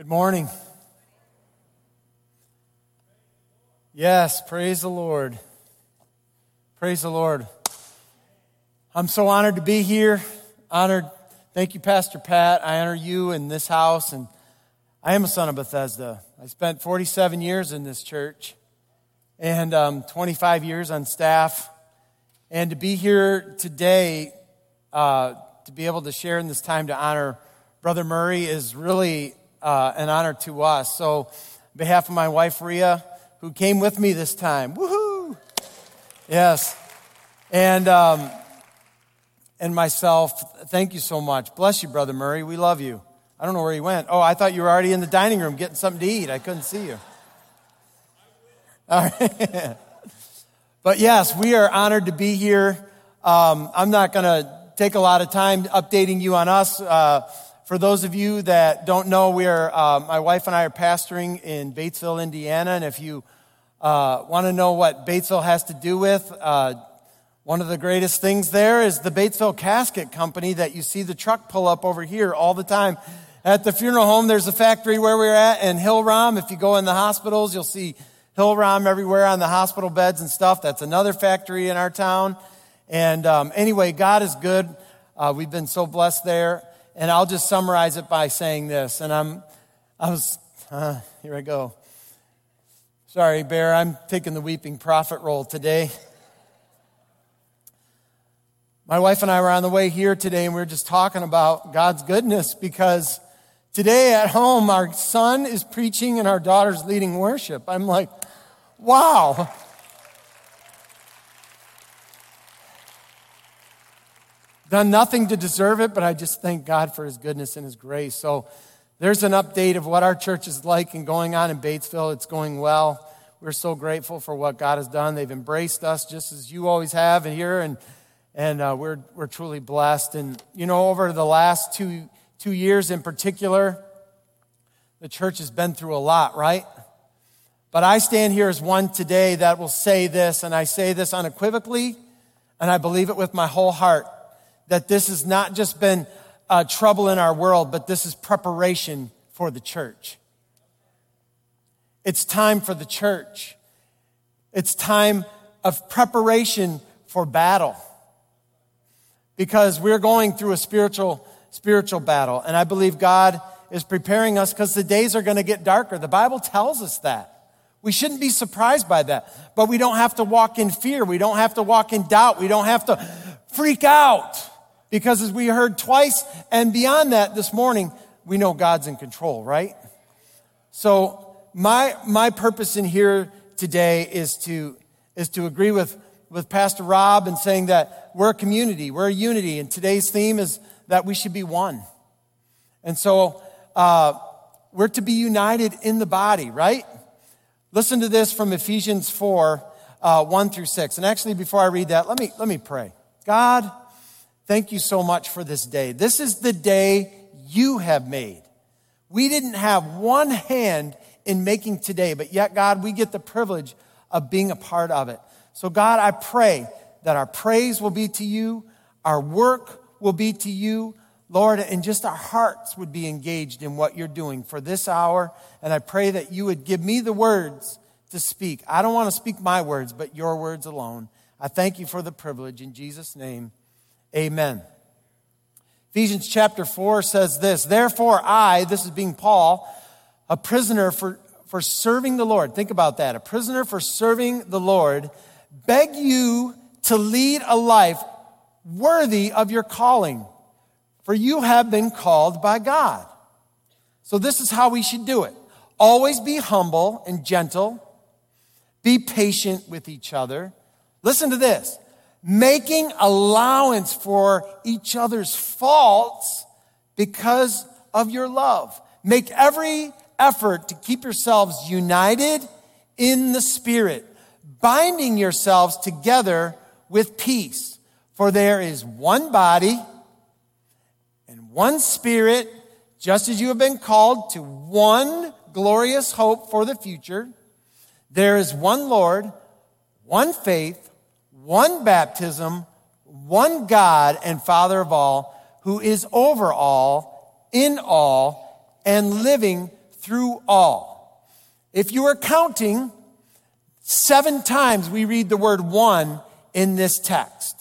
Good morning. Yes, praise the Lord. Praise the Lord. I'm so honored to be here. Honored. Thank you, Pastor Pat. I honor you in this house, and I am a son of Bethesda. I spent 47 years in this church and um, 25 years on staff. And to be here today, uh, to be able to share in this time to honor Brother Murray is really uh, an honor to us. So, on behalf of my wife, Ria, who came with me this time, woohoo! Yes. And, um, and myself, thank you so much. Bless you, Brother Murray. We love you. I don't know where he went. Oh, I thought you were already in the dining room getting something to eat. I couldn't see you. All right. but yes, we are honored to be here. Um, I'm not going to take a lot of time updating you on us. Uh, for those of you that don't know, we are, uh, my wife and I are pastoring in Batesville, Indiana. And if you uh, want to know what Batesville has to do with, uh, one of the greatest things there is the Batesville Casket Company that you see the truck pull up over here all the time. At the funeral home, there's a factory where we're at, and Hillrom. If you go in the hospitals, you'll see Hillrom everywhere on the hospital beds and stuff. That's another factory in our town. And um, anyway, God is good. Uh, we've been so blessed there. And I'll just summarize it by saying this. And I'm, I was, uh, here I go. Sorry, Bear, I'm taking the weeping prophet role today. My wife and I were on the way here today, and we were just talking about God's goodness because today at home, our son is preaching and our daughter's leading worship. I'm like, wow. Done nothing to deserve it, but I just thank God for his goodness and his grace. So there's an update of what our church is like and going on in Batesville. It's going well. We're so grateful for what God has done. They've embraced us just as you always have here, and, and uh, we're, we're truly blessed. And, you know, over the last two, two years in particular, the church has been through a lot, right? But I stand here as one today that will say this, and I say this unequivocally, and I believe it with my whole heart that this has not just been uh, trouble in our world, but this is preparation for the church. It's time for the church. It's time of preparation for battle. Because we're going through a spiritual, spiritual battle. And I believe God is preparing us because the days are going to get darker. The Bible tells us that. We shouldn't be surprised by that. But we don't have to walk in fear. We don't have to walk in doubt. We don't have to freak out. Because as we heard twice and beyond that this morning, we know God's in control, right? So my, my purpose in here today is to, is to agree with, with Pastor Rob and saying that we're a community, we're a unity, and today's theme is that we should be one. And so uh, we're to be united in the body, right? Listen to this from Ephesians 4, uh, 1 through 6. And actually, before I read that, let me, let me pray. God, Thank you so much for this day. This is the day you have made. We didn't have one hand in making today, but yet, God, we get the privilege of being a part of it. So, God, I pray that our praise will be to you, our work will be to you, Lord, and just our hearts would be engaged in what you're doing for this hour. And I pray that you would give me the words to speak. I don't want to speak my words, but your words alone. I thank you for the privilege. In Jesus' name, Amen. Ephesians chapter 4 says this Therefore, I, this is being Paul, a prisoner for, for serving the Lord. Think about that. A prisoner for serving the Lord, beg you to lead a life worthy of your calling, for you have been called by God. So, this is how we should do it always be humble and gentle, be patient with each other. Listen to this making allowance for each other's faults because of your love. Make every effort to keep yourselves united in the Spirit, binding yourselves together with peace. For there is one body and one Spirit, just as you have been called to one glorious hope for the future. There is one Lord, one faith, one baptism, one God and Father of all, who is over all, in all, and living through all. If you are counting, seven times we read the word one in this text.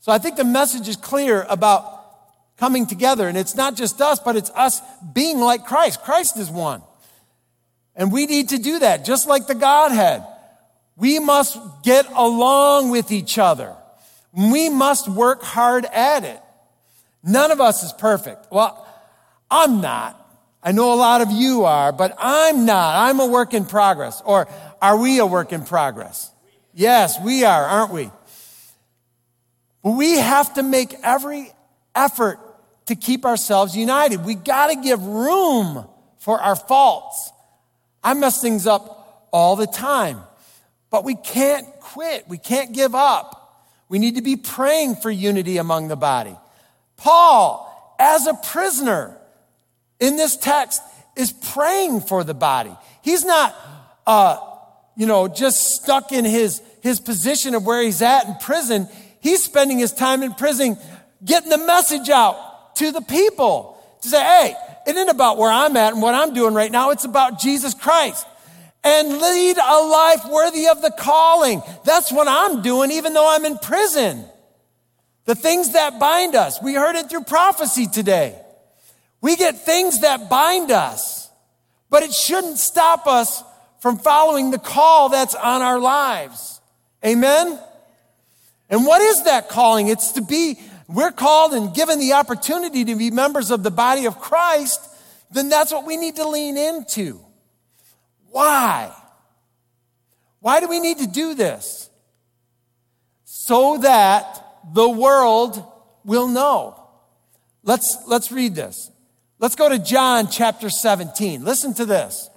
So I think the message is clear about coming together. And it's not just us, but it's us being like Christ. Christ is one. And we need to do that, just like the Godhead. We must get along with each other. We must work hard at it. None of us is perfect. Well, I'm not. I know a lot of you are, but I'm not. I'm a work in progress. Or are we a work in progress? Yes, we are, aren't we? But we have to make every effort to keep ourselves united. We got to give room for our faults. I mess things up all the time, but we can't quit. We can't give up. We need to be praying for unity among the body. Paul, as a prisoner in this text, is praying for the body. He's not, uh, you know, just stuck in his, his position of where he's at in prison. He's spending his time in prison getting the message out to the people to say, hey, it isn't about where I'm at and what I'm doing right now. It's about Jesus Christ. And lead a life worthy of the calling. That's what I'm doing, even though I'm in prison. The things that bind us. We heard it through prophecy today. We get things that bind us, but it shouldn't stop us from following the call that's on our lives. Amen? And what is that calling? It's to be, we're called and given the opportunity to be members of the body of Christ, then that's what we need to lean into. Why? Why do we need to do this? So that the world will know. Let's, let's read this. Let's go to John chapter 17. Listen to this.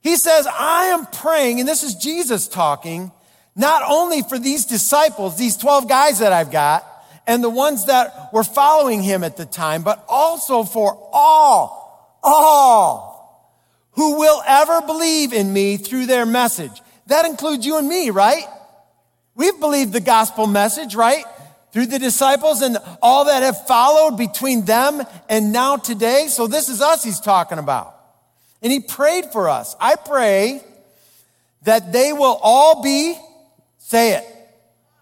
He says, I am praying, and this is Jesus talking not only for these disciples, these 12 guys that I've got, and the ones that were following him at the time, but also for all, all who will ever believe in me through their message. That includes you and me, right? We've believed the gospel message, right? Through the disciples and all that have followed between them and now today. So this is us he's talking about. And he prayed for us. I pray that they will all be Say it.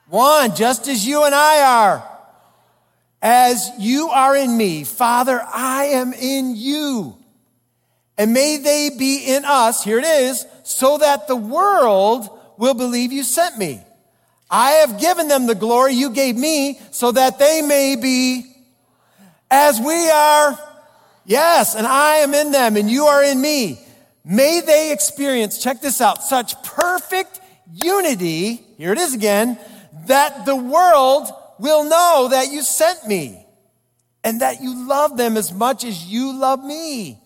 One, just as you and I are. As you are in me, Father, I am in you. And may they be in us, here it is, so that the world will believe you sent me. I have given them the glory you gave me so that they may be as we are. Yes, and I am in them and you are in me. May they experience, check this out, such perfect unity, here it is again, that the world will know that you sent me and that you love them as much as you love me.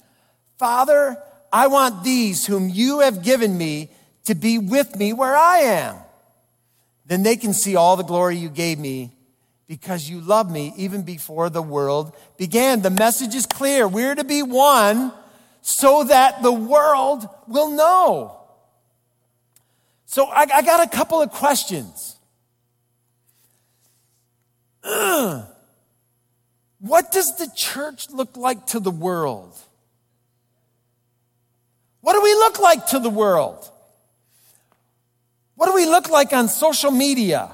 Father, I want these whom you have given me to be with me where I am. Then they can see all the glory you gave me because you love me even before the world began. The message is clear. We're to be one so that the world will know. So I, I got a couple of questions. Ugh. What does the church look like to the world? What do we look like to the world? What do we look like on social media?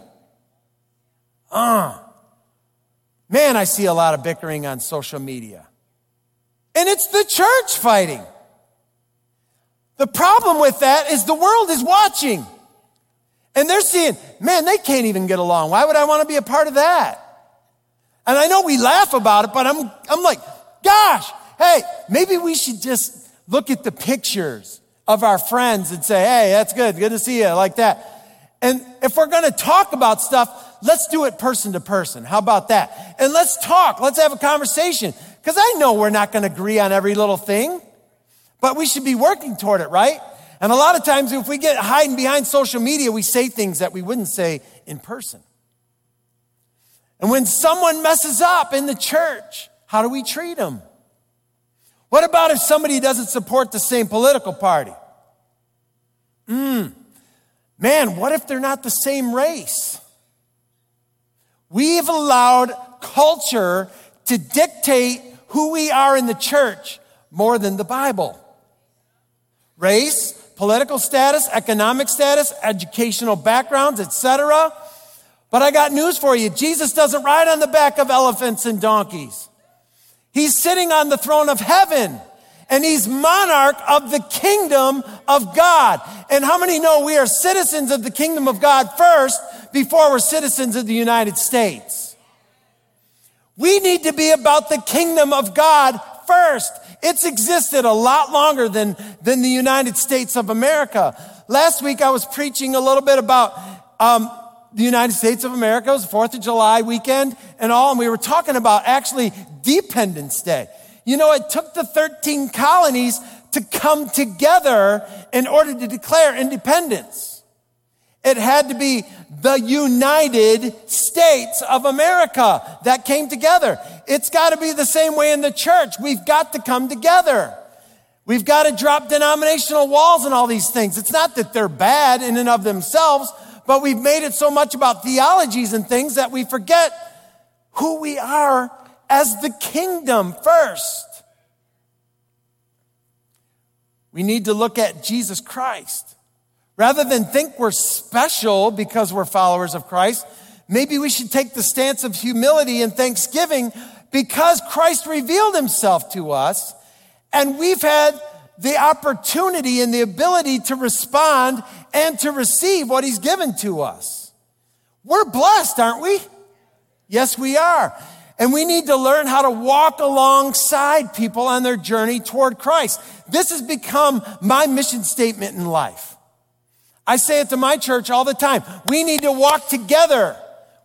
Uh, man, I see a lot of bickering on social media. And it's the church fighting. The problem with that is the world is watching. And they're seeing, man, they can't even get along. Why would I want to be a part of that? And I know we laugh about it, but I'm, I'm like, gosh, hey, maybe we should just look at the pictures of our friends and say, hey, that's good. Good to see you like that. And if we're going to talk about stuff, let's do it person to person. How about that? And let's talk. Let's have a conversation. Because I know we're not going to agree on every little thing. But we should be working toward it, right? And a lot of times, if we get hiding behind social media, we say things that we wouldn't say in person. And when someone messes up in the church, how do we treat them? What about if somebody doesn't support the same political party? Hmm. Man, what if they're not the same race? We've allowed culture to dictate who we are in the church more than the Bible. Race, political status, economic status, educational backgrounds, etc. But I got news for you. Jesus doesn't ride on the back of elephants and donkeys. He's sitting on the throne of heaven and he's monarch of the kingdom of God. And how many know we are citizens of the kingdom of God first before we're citizens of the United States? We need to be about the kingdom of God first. It's existed a lot longer than, than the United States of America. Last week I was preaching a little bit about um, the United States of America. It was 4th of July weekend and all, and we were talking about actually Dependence Day. You know, it took the 13 colonies to come together in order to declare independence. It had to be the United States of America that came together. It's got to be the same way in the church. We've got to come together. We've got to drop denominational walls and all these things. It's not that they're bad in and of themselves, but we've made it so much about theologies and things that we forget who we are as the kingdom first. We need to look at Jesus Christ. Rather than think we're special because we're followers of Christ, maybe we should take the stance of humility and thanksgiving because Christ revealed himself to us and we've had the opportunity and the ability to respond and to receive what he's given to us. We're blessed, aren't we? Yes, we are. And we need to learn how to walk alongside people on their journey toward Christ. This has become my mission statement in life. I say it to my church all the time. We need to walk together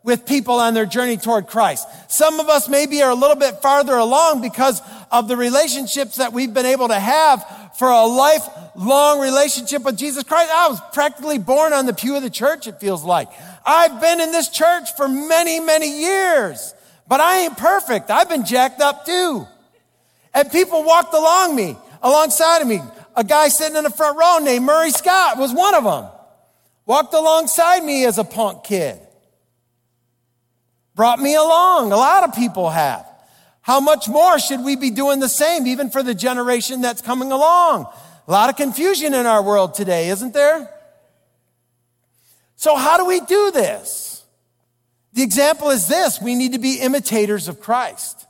with people on their journey toward Christ. Some of us maybe are a little bit farther along because of the relationships that we've been able to have for a lifelong relationship with Jesus Christ. I was practically born on the pew of the church, it feels like. I've been in this church for many, many years. But I ain't perfect. I've been jacked up too. And people walked along me, alongside of me. A guy sitting in the front row named Murray Scott was one of them. Walked alongside me as a punk kid. Brought me along. A lot of people have. How much more should we be doing the same, even for the generation that's coming along? A lot of confusion in our world today, isn't there? So, how do we do this? The example is this we need to be imitators of Christ.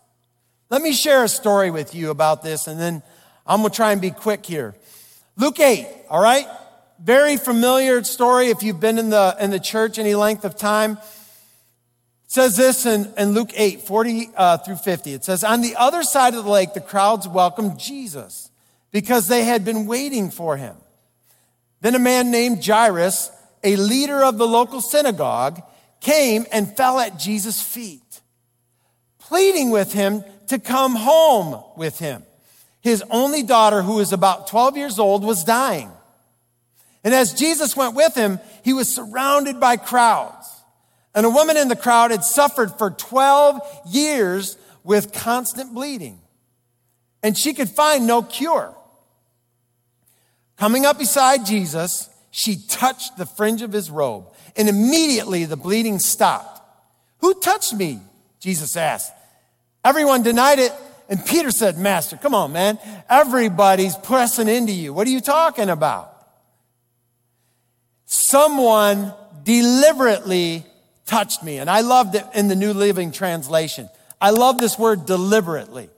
Let me share a story with you about this, and then I'm going to try and be quick here. Luke 8, all right? Very familiar story if you've been in the, in the church any length of time. It says this in, in Luke 8, 40 uh, through 50. It says, On the other side of the lake, the crowds welcomed Jesus because they had been waiting for him. Then a man named Jairus, a leader of the local synagogue, came and fell at Jesus' feet, pleading with him to come home with him. His only daughter, who was about 12 years old, was dying. And as Jesus went with him, he was surrounded by crowds. And a woman in the crowd had suffered for 12 years with constant bleeding. And she could find no cure. Coming up beside Jesus, she touched the fringe of his robe and immediately the bleeding stopped. Who touched me? Jesus asked. Everyone denied it. And Peter said, Master, come on, man. Everybody's pressing into you. What are you talking about? Someone deliberately touched me. And I loved it in the New Living Translation. I love this word deliberately.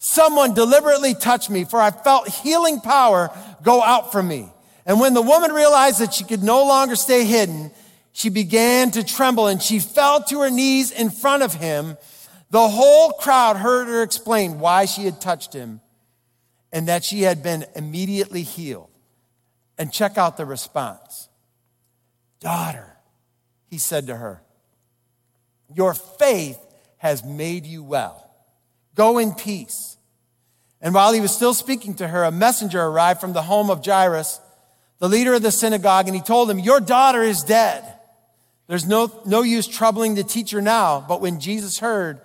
Someone deliberately touched me, for I felt healing power go out from me. And when the woman realized that she could no longer stay hidden, she began to tremble and she fell to her knees in front of him. The whole crowd heard her explain why she had touched him and that she had been immediately healed. And check out the response. Daughter, he said to her, your faith has made you well. Go in peace. And while he was still speaking to her, a messenger arrived from the home of Jairus, the leader of the synagogue, and he told him, Your daughter is dead. There's no, no use troubling the teacher now. But when Jesus heard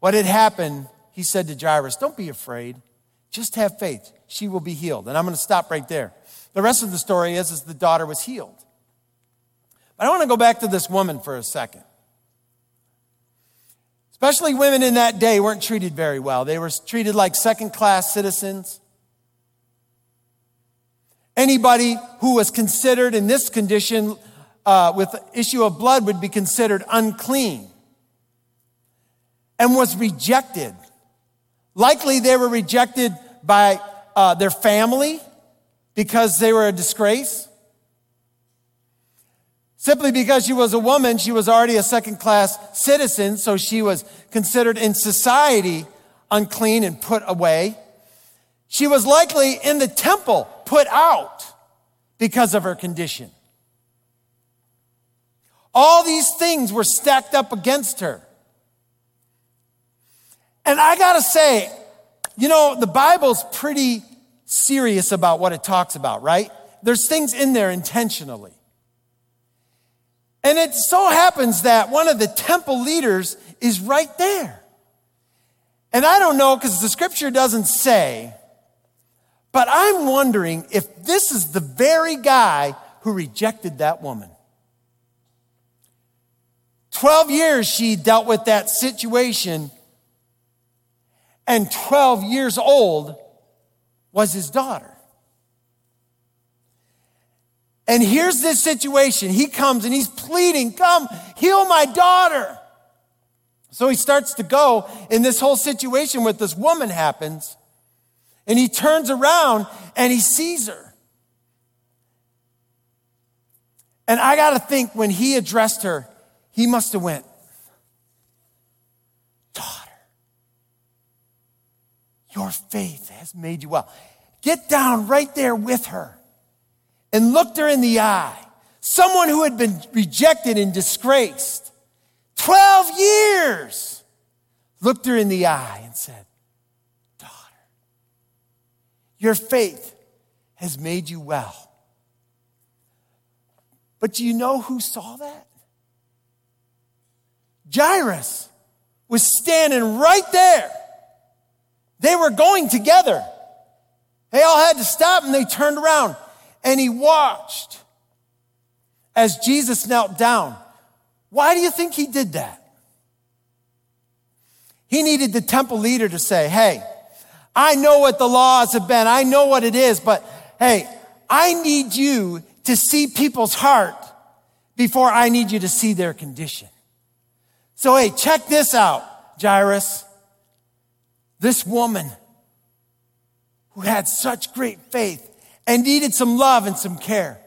what had happened, he said to Jairus, Don't be afraid. Just have faith. She will be healed. And I'm going to stop right there. The rest of the story is, is the daughter was healed. But I want to go back to this woman for a second. Especially women in that day weren't treated very well. They were treated like second class citizens. Anybody who was considered in this condition uh, with issue of blood would be considered unclean and was rejected. Likely they were rejected by uh, their family because they were a disgrace. Simply because she was a woman, she was already a second class citizen, so she was considered in society unclean and put away. She was likely in the temple put out because of her condition. All these things were stacked up against her. And I gotta say, you know, the Bible's pretty serious about what it talks about, right? There's things in there intentionally. And it so happens that one of the temple leaders is right there. And I don't know because the scripture doesn't say, but I'm wondering if this is the very guy who rejected that woman. 12 years she dealt with that situation, and 12 years old was his daughter. And here's this situation. He comes and he's pleading, Come, heal my daughter. So he starts to go, and this whole situation with this woman happens. And he turns around and he sees her. And I got to think when he addressed her, he must have went, Daughter, your faith has made you well. Get down right there with her and looked her in the eye. Someone who had been rejected and disgraced. 12 years. Looked her in the eye and said, Daughter, your faith has made you well. But do you know who saw that? Jairus was standing right there. They were going together. They all had to stop and they turned around and he watched as Jesus knelt down. Why do you think he did that? He needed the temple leader to say, Hey, I know what the laws have been. I know what it is, but hey, I need you to see people's heart before I need you to see their condition. So, hey, check this out, Jairus. This woman who had such great faith and needed some love and some care.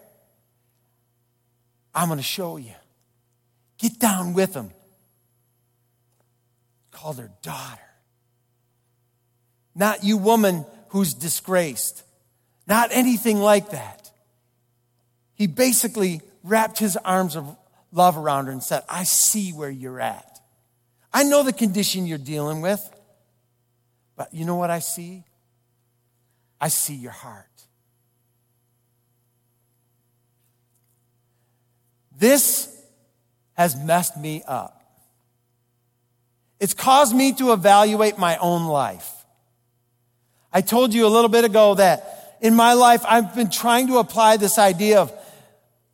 I'm going to show you. Get down with him. Called her daughter. Not you, woman who's disgraced. Not anything like that. He basically wrapped his arms love around her and said, I see where you're at. I know the condition you're dealing with, but you know what I see? I see your heart. This has messed me up. It's caused me to evaluate my own life. I told you a little bit ago that in my life, I've been trying to apply this idea of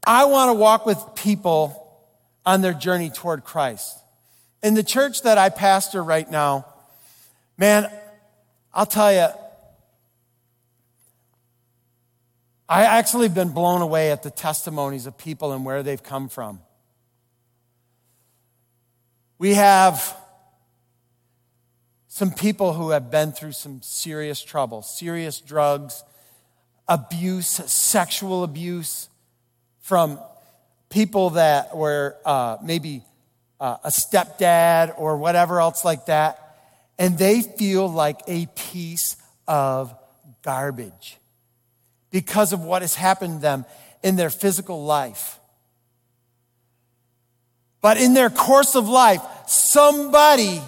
I want to walk with people on their journey toward Christ. In the church that I pastor right now, man, I'll tell you, I actually been blown away at the testimonies of people and where they've come from. We have some people who have been through some serious trouble, serious drugs, abuse, sexual abuse from people that were uh, maybe uh, a stepdad or whatever else like that. And they feel like a piece of garbage because of what has happened to them in their physical life. But in their course of life, somebody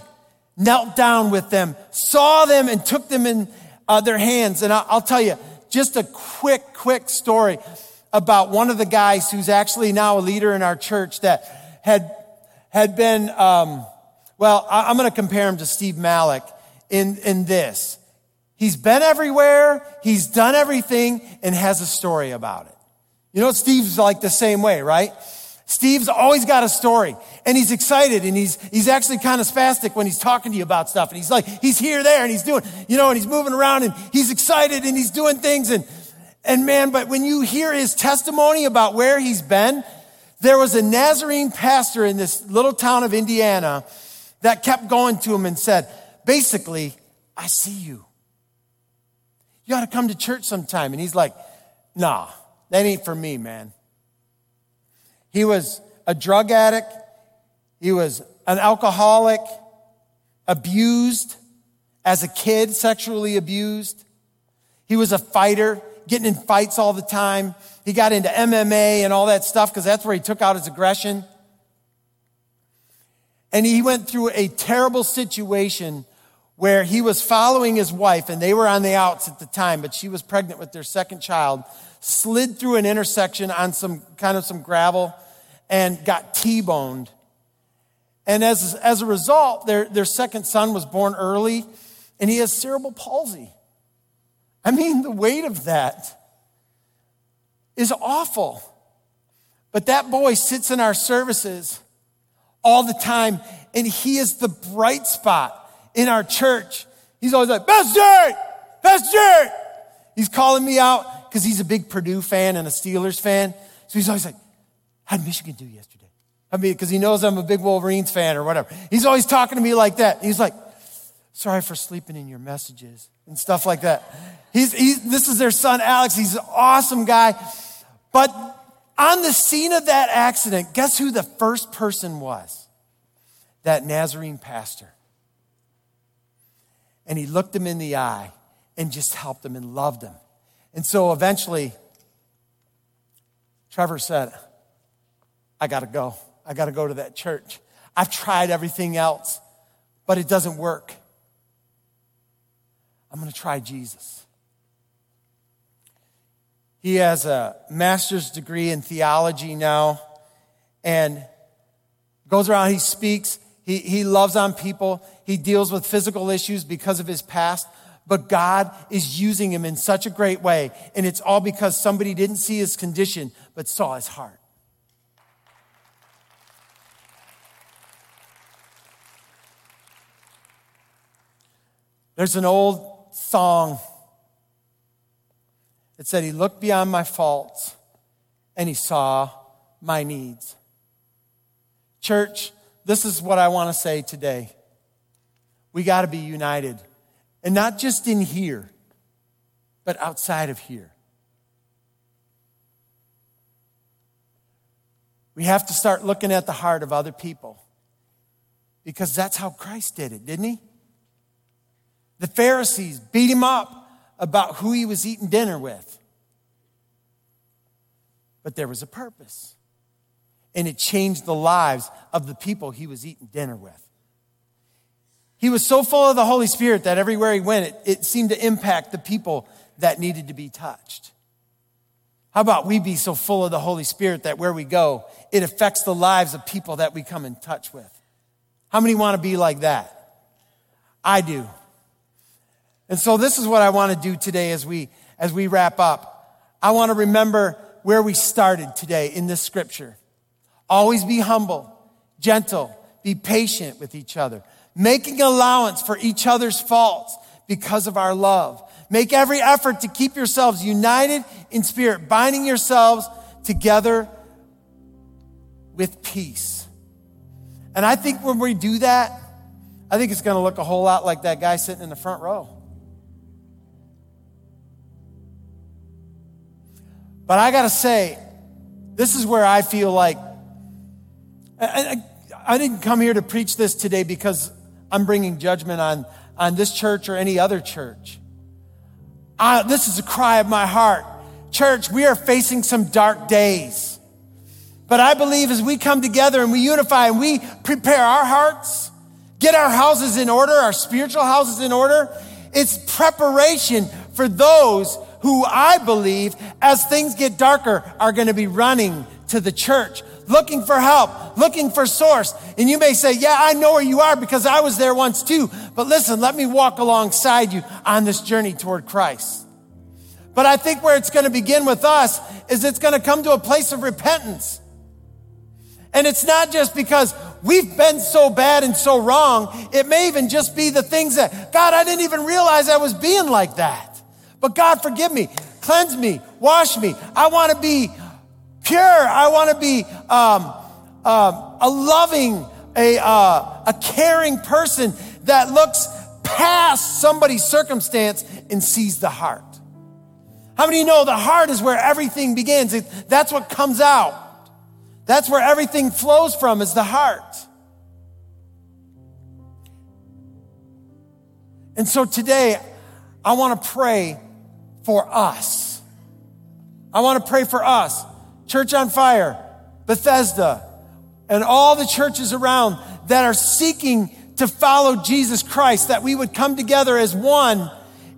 knelt down with them, saw them, and took them in uh, their hands. And I'll, I'll tell you just a quick, quick story about one of the guys who's actually now a leader in our church that had, had been, um, well, I'm going to compare him to Steve Malik in, in this. He's been everywhere, he's done everything, and has a story about it. You know, Steve's like the same way, right? Steve's always got a story and he's excited and he's, he's actually kind of spastic when he's talking to you about stuff. And he's like, he's here, there, and he's doing, you know, and he's moving around and he's excited and he's doing things. And, and man, but when you hear his testimony about where he's been, there was a Nazarene pastor in this little town of Indiana that kept going to him and said, basically, I see you. You ought to come to church sometime. And he's like, nah, that ain't for me, man. He was a drug addict. He was an alcoholic, abused as a kid, sexually abused. He was a fighter, getting in fights all the time. He got into MMA and all that stuff because that's where he took out his aggression. And he went through a terrible situation where he was following his wife, and they were on the outs at the time, but she was pregnant with their second child, slid through an intersection on some kind of some gravel, and got T boned. And as, as a result, their, their second son was born early, and he has cerebral palsy. I mean, the weight of that is awful. But that boy sits in our services all the time, and he is the bright spot in our church. He's always like, Best Jay! Best Jay! He's calling me out because he's a big Purdue fan and a Steelers fan. So he's always like, How'd Michigan do yesterday? I mean, because he knows I'm a big Wolverines fan or whatever. He's always talking to me like that. He's like, Sorry for sleeping in your messages and stuff like that. He's, he's, this is their son, Alex. He's an awesome guy. But on the scene of that accident, guess who the first person was? That Nazarene pastor and he looked him in the eye and just helped him and loved him. And so eventually, Trevor said, I got to go. I got to go to that church. I've tried everything else, but it doesn't work. I'm going to try Jesus. He has a master's degree in theology now and goes around, he speaks, he, he loves on people. He deals with physical issues because of his past. But God is using him in such a great way. And it's all because somebody didn't see his condition, but saw his heart. There's an old song It said, He looked beyond my faults and He saw my needs. Church, this is what I want to say today. We got to be united. And not just in here, but outside of here. We have to start looking at the heart of other people because that's how Christ did it, didn't he? The Pharisees beat him up about who he was eating dinner with. But there was a purpose and it changed the lives of the people he was eating dinner with. He was so full of the Holy Spirit that everywhere he went, it, it seemed to impact the people that needed to be touched. How about we be so full of the Holy Spirit that where we go, it affects the lives of people that we come in touch with? How many want to be like that? I do. And so this is what I want to do today as we as we wrap up. I want to remember where we started today in this scripture. Always be humble, gentle, be patient with each other, making allowance for each other's faults because of our love. Make every effort to keep yourselves united in spirit, binding yourselves together with peace. And I think when we do that, I think it's going to look a whole lot like that guy sitting in the front row. But I got to say, this is where I feel like I, I, I didn't come here to preach this today because I'm bringing judgment on, on this church or any other church. I, this is a cry of my heart. Church, we are facing some dark days. But I believe as we come together and we unify and we prepare our hearts, get our houses in order, our spiritual houses in order, it's preparation for those who I believe, as things get darker, are going to be running to the church, looking for help, looking for source. And you may say, yeah, I know where you are because I was there once too. But listen, let me walk alongside you on this journey toward Christ. But I think where it's going to begin with us is it's going to come to a place of repentance. And it's not just because we've been so bad and so wrong. It may even just be the things that, God, I didn't even realize I was being like that. But God, forgive me, cleanse me, wash me. I want to be pure. I want to be um, uh, a loving, a, uh, a caring person that looks past somebody's circumstance and sees the heart. How many you know the heart is where everything begins? That's what comes out. That's where everything flows from is the heart. And so today, I want to pray for us. I want to pray for us. Church on Fire, Bethesda, and all the churches around that are seeking to follow Jesus Christ, that we would come together as one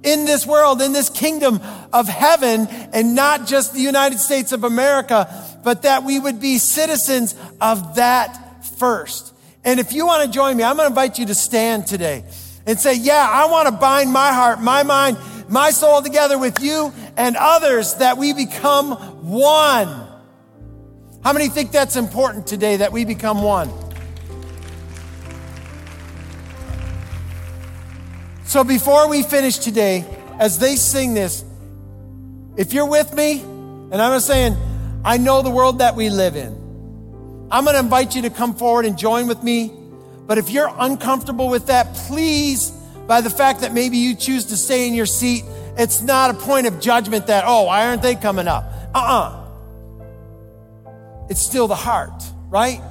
in this world, in this kingdom of heaven, and not just the United States of America, but that we would be citizens of that first. And if you want to join me, I'm going to invite you to stand today and say, Yeah, I want to bind my heart, my mind, my soul together with you and others that we become one. How many think that's important today that we become one? So before we finish today, as they sing this, if you're with me, and I'm saying, I know the world that we live in. I'm going to invite you to come forward and join with me. But if you're uncomfortable with that, please, by the fact that maybe you choose to stay in your seat, it's not a point of judgment that, oh, why aren't they coming up? Uh uh-uh. uh It's still the heart, right?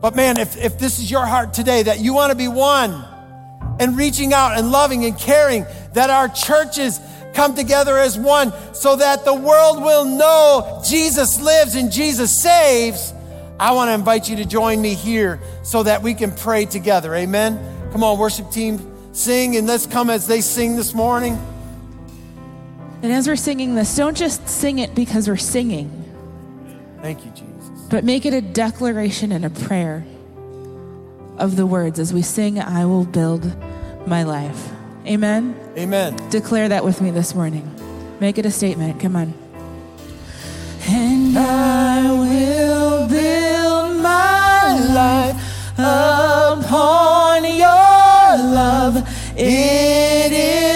But man, if, if this is your heart today, that you want to be one, and reaching out and loving and caring that our churches come together as one so that the world will know Jesus lives and Jesus saves. I want to invite you to join me here so that we can pray together. Amen. Come on, worship team, sing and let's come as they sing this morning. And as we're singing this, don't just sing it because we're singing. Thank you, Jesus. But make it a declaration and a prayer of the words as we sing, I will build my life. Amen? Amen. Declare that with me this morning. Make it a statement. Come on. And I will build my life upon your love. It is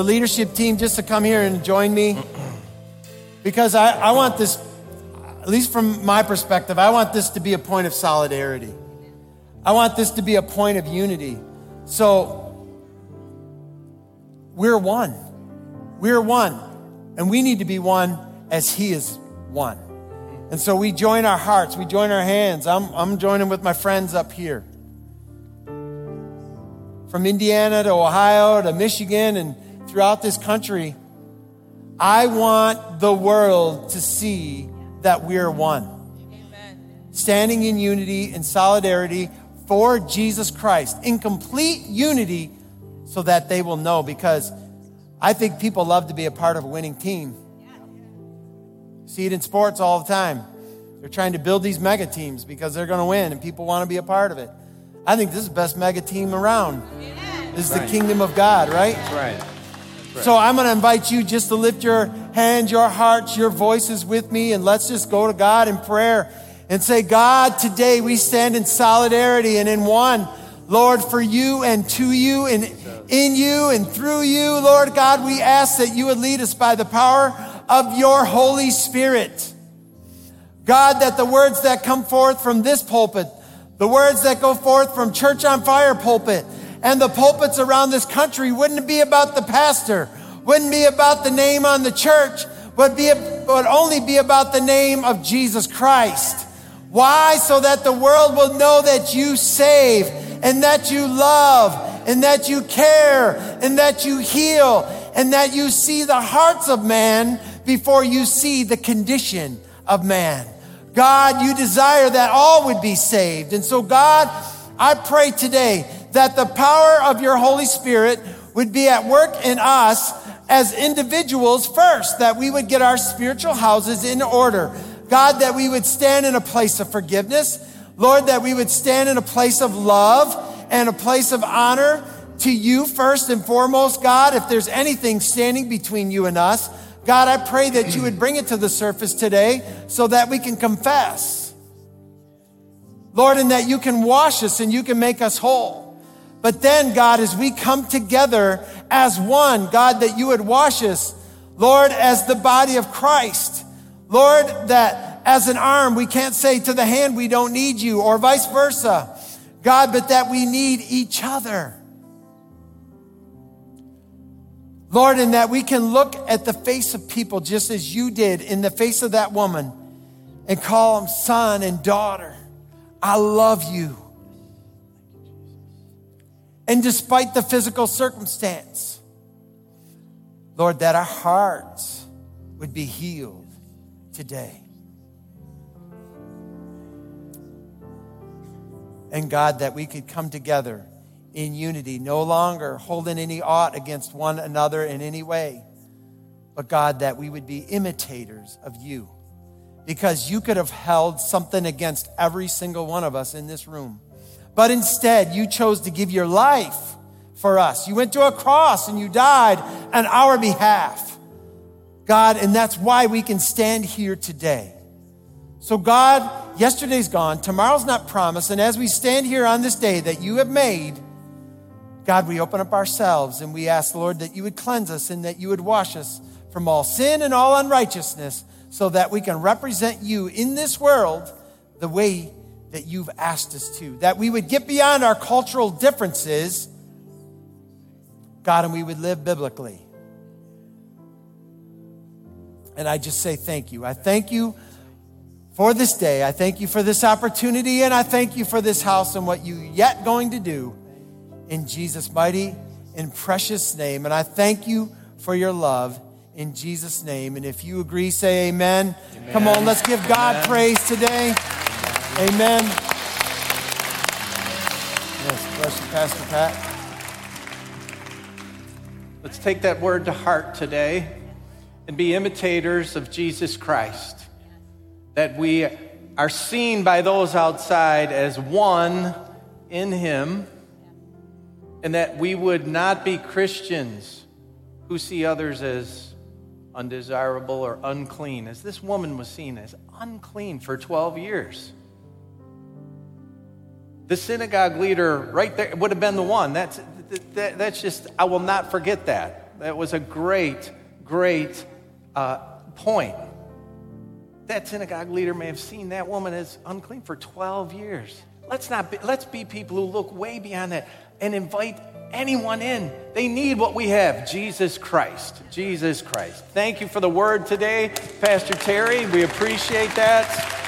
the, leadership team just to come here and join me because I, I want this, at least from my perspective, I want this to be a point of solidarity. I want this to be a point of unity. So we're one. We're one. And we need to be one as He is one. And so we join our hearts, we join our hands. I'm, I'm joining with my friends up here from Indiana to Ohio to Michigan and throughout this country. I want the world to see that we're one. Standing in unity and solidarity for Jesus Christ, in complete unity, so that they will know. Because I think people love to be a part of a winning team. See it in sports all the time. They're trying to build these mega teams because they're going to win and people want to be a part of it. I think this is the best mega team around. This is the kingdom of God, right? That's right. So I'm going to invite you just to lift your hands, your hearts, your voices with me, and let's just go to God in prayer and say, God, today we stand in solidarity and in one. Lord, for you and to you and in you and through you, Lord God, we ask that you would lead us by the power of your Holy Spirit. God, that the words that come forth from this pulpit, the words that go forth from Church on Fire pulpit, and the pulpits around this country wouldn't be about the pastor, wouldn't be about the name on the church, would, be, would only be about the name of Jesus Christ. Why? So that the world will know that you save and that you love and that you care and that you heal and that you see the hearts of man before you see the condition of man. God, you desire that all would be saved. And so, God, I pray today that the power of your Holy Spirit would be at work in us as individuals first, that we would get our spiritual houses in order. God, that we would stand in a place of forgiveness. Lord, that we would stand in a place of love and a place of honor to you first and foremost, God. If there's anything standing between you and us, God, I pray that you would bring it to the surface today so that we can confess. Lord, and that you can wash us and you can make us whole. But then, God, as we come together as one, God, that you would wash us, Lord, as the body of Christ. Lord, that as an arm, we can't say to the hand, we don't need you, or vice versa. God, but that we need each other. Lord, and that we can look at the face of people just as you did in the face of that woman and call them son and daughter. I love you. And despite the physical circumstance, Lord, that our hearts would be healed today. And God, that we could come together in unity, no longer holding any ought against one another in any way, but God, that we would be imitators of you. Because you could have held something against every single one of us in this room. But instead, you chose to give your life for us. You went to a cross and you died on our behalf. God, and that's why we can stand here today. So, God, yesterday's gone, tomorrow's not promised, and as we stand here on this day that you have made, God, we open up ourselves and we ask, Lord, that you would cleanse us and that you would wash us from all sin and all unrighteousness so that we can represent you in this world the way that you've asked us to, that we would get beyond our cultural differences, God, and we would live biblically. And I just say thank you. I thank you for this day. I thank you for this opportunity, and I thank you for this house and what you yet going to do in Jesus' mighty and precious name. And I thank you for your love in Jesus' name. And if you agree, say amen. amen. Come on, let's give God amen. praise today. Amen. Yes, bless you, Pastor Pat. Let's take that word to heart today and be imitators of Jesus Christ. That we are seen by those outside as one in Him, and that we would not be Christians who see others as undesirable or unclean, as this woman was seen as unclean for 12 years. The synagogue leader right there would have been the one. That's, that, that's just, I will not forget that. That was a great, great uh, point. That synagogue leader may have seen that woman as unclean for 12 years. Let's not be, let's be people who look way beyond that and invite anyone in. They need what we have Jesus Christ. Jesus Christ. Thank you for the word today, Pastor Terry. We appreciate that.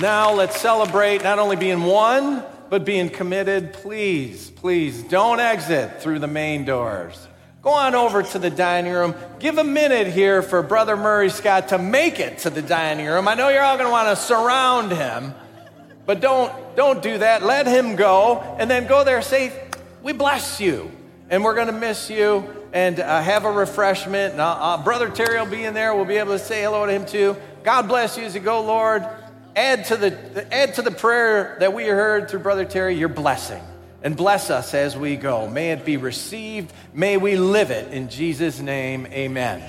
Now let's celebrate not only being one, but being committed. Please, please don't exit through the main doors. Go on over to the dining room. Give a minute here for Brother Murray Scott to make it to the dining room. I know you're all going to want to surround him, but don't, don't do that. Let him go and then go there say, We bless you and we're going to miss you and uh, have a refreshment. And, uh, uh, Brother Terry will be in there. We'll be able to say hello to him too. God bless you as you go, Lord. Add to the, add to the prayer that we heard through Brother Terry your blessing and bless us as we go. May it be received. May we live it. In Jesus' name, amen.